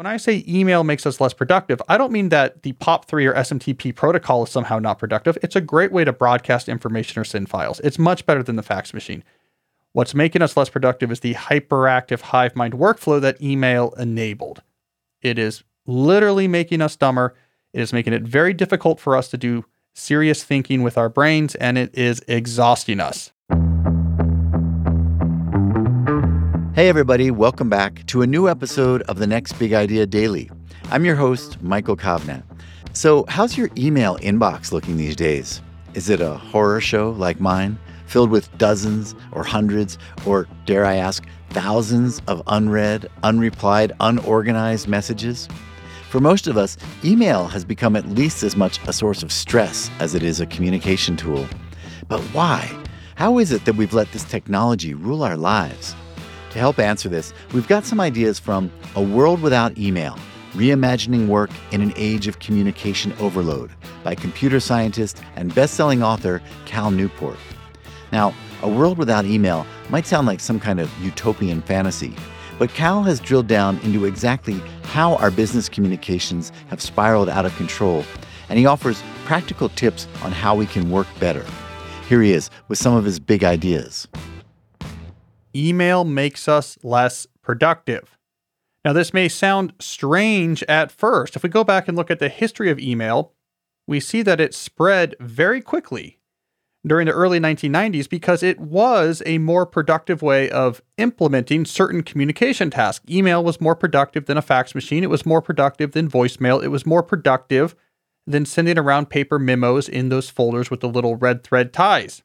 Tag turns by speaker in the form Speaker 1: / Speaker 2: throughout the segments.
Speaker 1: When I say email makes us less productive, I don't mean that the POP3 or SMTP protocol is somehow not productive. It's a great way to broadcast information or send files. It's much better than the fax machine. What's making us less productive is the hyperactive hive mind workflow that email enabled. It is literally making us dumber. It is making it very difficult for us to do serious thinking with our brains, and it is exhausting us.
Speaker 2: Hey, everybody, welcome back to a new episode of the Next Big Idea Daily. I'm your host, Michael Kovnat. So, how's your email inbox looking these days? Is it a horror show like mine, filled with dozens or hundreds, or dare I ask, thousands of unread, unreplied, unorganized messages? For most of us, email has become at least as much a source of stress as it is a communication tool. But why? How is it that we've let this technology rule our lives? To help answer this, we've got some ideas from A World Without Email Reimagining Work in an Age of Communication Overload by computer scientist and best-selling author Cal Newport. Now, A World Without Email might sound like some kind of utopian fantasy, but Cal has drilled down into exactly how our business communications have spiraled out of control, and he offers practical tips on how we can work better. Here he is with some of his big ideas
Speaker 1: email makes us less productive. Now, this may sound strange at first. If we go back and look at the history of email, we see that it spread very quickly during the early 1990s because it was a more productive way of implementing certain communication tasks. Email was more productive than a fax machine, it was more productive than voicemail, it was more productive than sending around paper memos in those folders with the little red thread ties.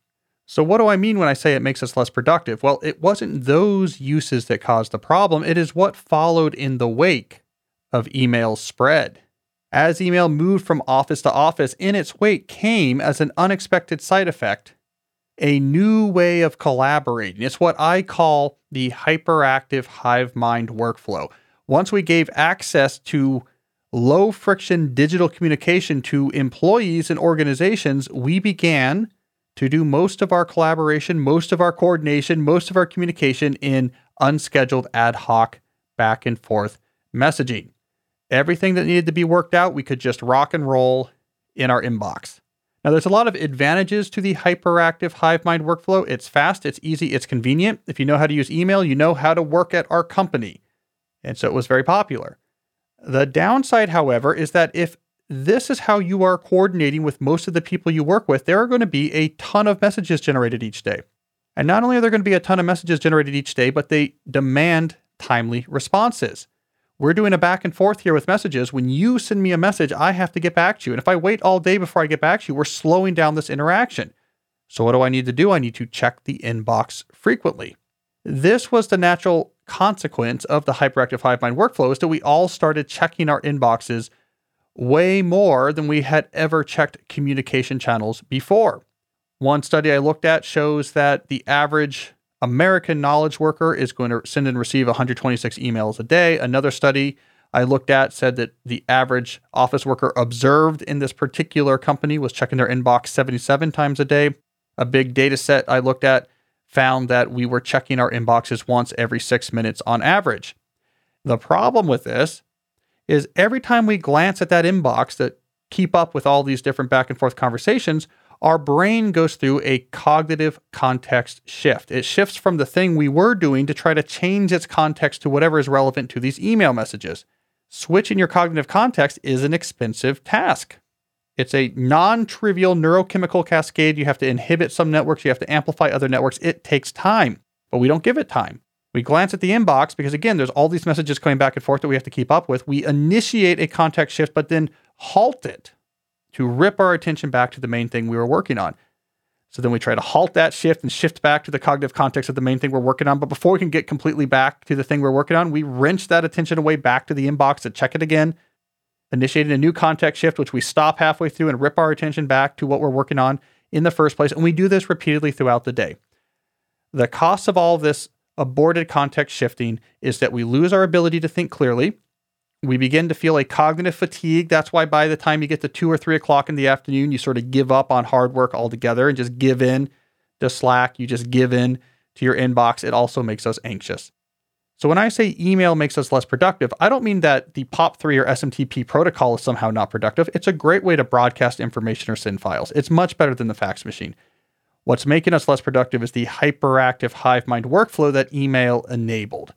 Speaker 1: So, what do I mean when I say it makes us less productive? Well, it wasn't those uses that caused the problem, it is what followed in the wake of email spread. As email moved from office to office, in its wake came, as an unexpected side effect, a new way of collaborating. It's what I call the hyperactive hive mind workflow. Once we gave access to low friction digital communication to employees and organizations, we began to do most of our collaboration, most of our coordination, most of our communication in unscheduled ad hoc back and forth messaging. Everything that needed to be worked out, we could just rock and roll in our inbox. Now, there's a lot of advantages to the hyperactive hive mind workflow. It's fast, it's easy, it's convenient. If you know how to use email, you know how to work at our company. And so it was very popular. The downside, however, is that if this is how you are coordinating with most of the people you work with, there are going to be a ton of messages generated each day. And not only are there going to be a ton of messages generated each day, but they demand timely responses. We're doing a back and forth here with messages. When you send me a message, I have to get back to you. And if I wait all day before I get back to you, we're slowing down this interaction. So, what do I need to do? I need to check the inbox frequently. This was the natural consequence of the hyperactive hive mind workflow is that we all started checking our inboxes way more than we had ever checked communication channels before. One study I looked at shows that the average American knowledge worker is going to send and receive 126 emails a day. Another study I looked at said that the average office worker observed in this particular company was checking their inbox 77 times a day. A big data set I looked at found that we were checking our inboxes once every six minutes on average. The problem with this is every time we glance at that inbox that keep up with all these different back and forth conversations, our brain goes through a cognitive context shift. It shifts from the thing we were doing to try to change its context to whatever is relevant to these email messages. Switching your cognitive context is an expensive task. It's a non trivial neurochemical cascade. You have to inhibit some networks, you have to amplify other networks. It takes time, but we don't give it time. We glance at the inbox because, again, there's all these messages coming back and forth that we have to keep up with. We initiate a context shift, but then halt it to rip our attention back to the main thing we were working on. So then we try to halt that shift and shift back to the cognitive context of the main thing we're working on. But before we can get completely back to the thing we're working on, we wrench that attention away back to the inbox to check it again, initiating a new context shift, which we stop halfway through and rip our attention back to what we're working on in the first place. And we do this repeatedly throughout the day. The cost of all of this aborted context shifting is that we lose our ability to think clearly. We begin to feel a cognitive fatigue. That's why by the time you get to two or three o'clock in the afternoon, you sort of give up on hard work altogether and just give in to Slack. You just give in to your inbox. It also makes us anxious. So when I say email makes us less productive, I don't mean that the POP3 or SMTP protocol is somehow not productive. It's a great way to broadcast information or send files. It's much better than the fax machine. What's making us less productive is the hyperactive hive mind workflow that email enabled.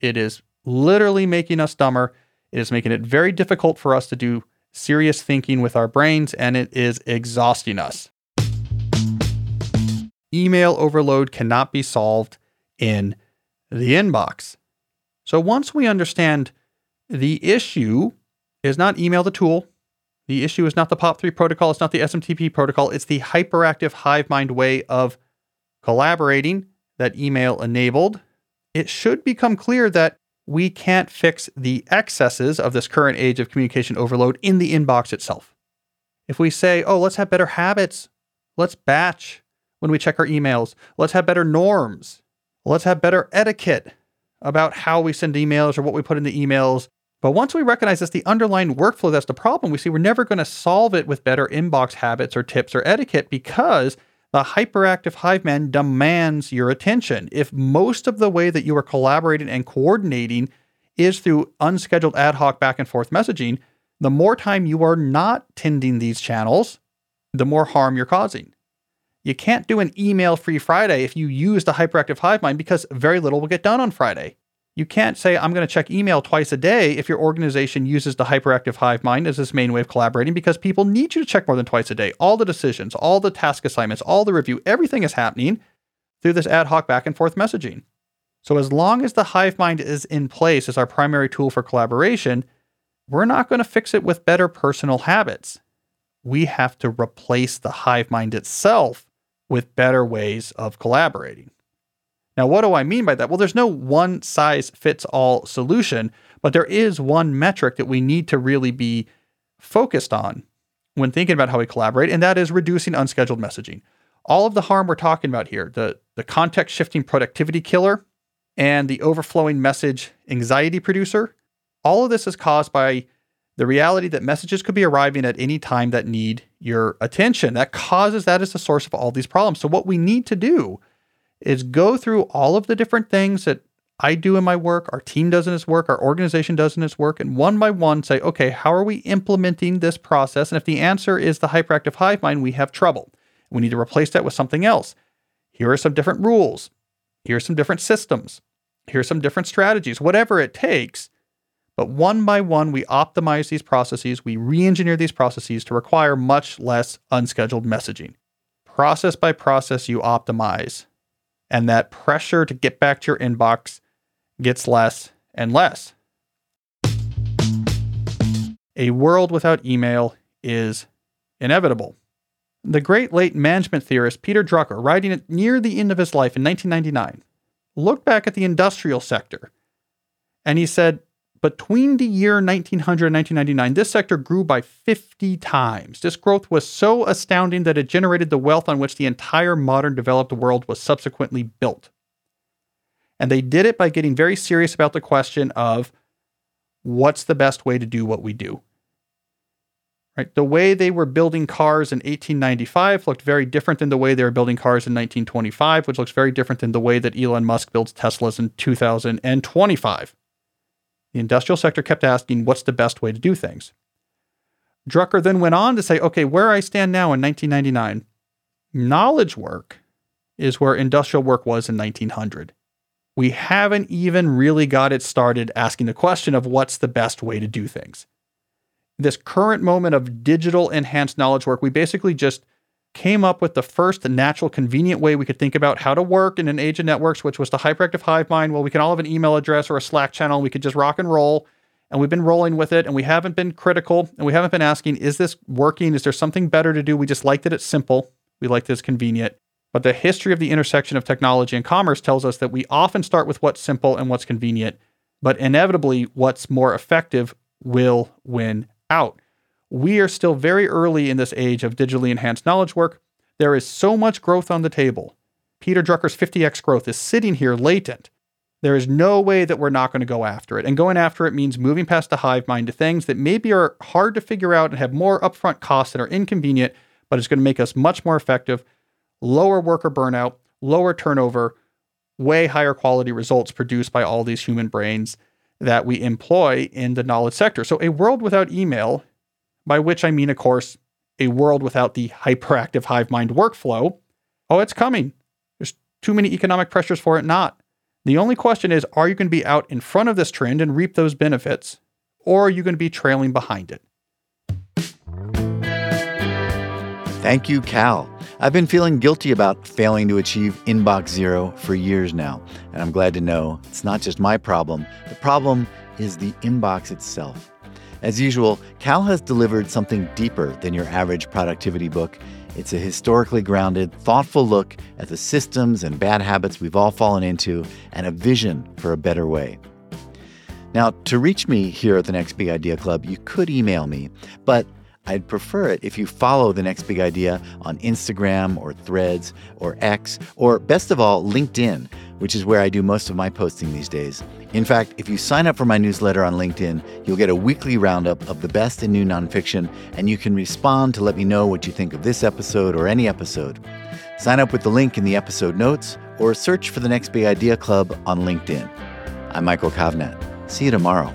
Speaker 1: It is literally making us dumber. It is making it very difficult for us to do serious thinking with our brains, and it is exhausting us. Email overload cannot be solved in the inbox. So once we understand the issue is not email the tool, the issue is not the POP3 protocol, it's not the SMTP protocol, it's the hyperactive hive mind way of collaborating that email enabled. It should become clear that we can't fix the excesses of this current age of communication overload in the inbox itself. If we say, oh, let's have better habits, let's batch when we check our emails, let's have better norms, Let's have better etiquette about how we send emails or what we put in the emails. But once we recognize that's the underlying workflow that's the problem, we see we're never going to solve it with better inbox habits or tips or etiquette because the hyperactive hive mind demands your attention. If most of the way that you are collaborating and coordinating is through unscheduled ad hoc back and forth messaging, the more time you are not tending these channels, the more harm you're causing. You can't do an email free Friday if you use the hyperactive hive mind because very little will get done on Friday. You can't say, I'm going to check email twice a day if your organization uses the hyperactive hive mind as its main way of collaborating because people need you to check more than twice a day. All the decisions, all the task assignments, all the review, everything is happening through this ad hoc back and forth messaging. So, as long as the hive mind is in place as our primary tool for collaboration, we're not going to fix it with better personal habits. We have to replace the hive mind itself with better ways of collaborating. Now, what do I mean by that? Well, there's no one size fits all solution, but there is one metric that we need to really be focused on when thinking about how we collaborate, and that is reducing unscheduled messaging. All of the harm we're talking about here, the, the context shifting productivity killer and the overflowing message anxiety producer, all of this is caused by the reality that messages could be arriving at any time that need your attention. That causes that is the source of all these problems. So, what we need to do is go through all of the different things that I do in my work, our team does in its work, our organization does in its work, and one by one say, okay, how are we implementing this process? And if the answer is the hyperactive hive mind, we have trouble. We need to replace that with something else. Here are some different rules. Here are some different systems. Here are some different strategies, whatever it takes but one by one, we optimize these processes, we re engineer these processes to require much less unscheduled messaging. Process by process, you optimize. And that pressure to get back to your inbox gets less and less. A world without email is inevitable. The great late management theorist Peter Drucker, writing at near the end of his life in 1999, looked back at the industrial sector and he said, between the year 1900 and 1999, this sector grew by 50 times. This growth was so astounding that it generated the wealth on which the entire modern developed world was subsequently built. And they did it by getting very serious about the question of what's the best way to do what we do. Right? The way they were building cars in 1895 looked very different than the way they were building cars in 1925, which looks very different than the way that Elon Musk builds Teslas in 2025. The industrial sector kept asking, what's the best way to do things? Drucker then went on to say, okay, where I stand now in 1999, knowledge work is where industrial work was in 1900. We haven't even really got it started asking the question of what's the best way to do things. This current moment of digital enhanced knowledge work, we basically just came up with the first natural, convenient way we could think about how to work in an age of networks, which was the hyperactive hive mind. Well, we can all have an email address or a Slack channel. We could just rock and roll. And we've been rolling with it and we haven't been critical and we haven't been asking, is this working? Is there something better to do? We just like that it's simple. We like that it's convenient. But the history of the intersection of technology and commerce tells us that we often start with what's simple and what's convenient, but inevitably, what's more effective will win out we are still very early in this age of digitally enhanced knowledge work. There is so much growth on the table. Peter Drucker's 50x growth is sitting here latent. There is no way that we're not going to go after it. And going after it means moving past the hive mind to things that maybe are hard to figure out and have more upfront costs and are inconvenient, but it's going to make us much more effective, lower worker burnout, lower turnover, way higher quality results produced by all these human brains that we employ in the knowledge sector. So, a world without email, by which I mean, of course, a world without the hyperactive hive mind workflow, oh, it's coming. There's too many economic pressures for it not. The only question is are you going to be out in front of this trend and reap those benefits, or are you going to be trailing behind it?
Speaker 2: Thank you, Cal. I've been feeling guilty about failing to achieve inbox zero for years now, and I'm glad to know it's not just my problem. The problem is the inbox itself. As usual, Cal has delivered something deeper than your average productivity book. It's a historically grounded, thoughtful look at the systems and bad habits we've all fallen into and a vision for a better way. Now, to reach me here at the Next Big Idea Club, you could email me, but I'd prefer it if you follow the next big idea on Instagram or Threads or X, or best of all, LinkedIn, which is where I do most of my posting these days. In fact, if you sign up for my newsletter on LinkedIn, you'll get a weekly roundup of the best in new nonfiction, and you can respond to let me know what you think of this episode or any episode. Sign up with the link in the episode notes or search for the Next Big Idea Club on LinkedIn. I'm Michael Kovnat. See you tomorrow.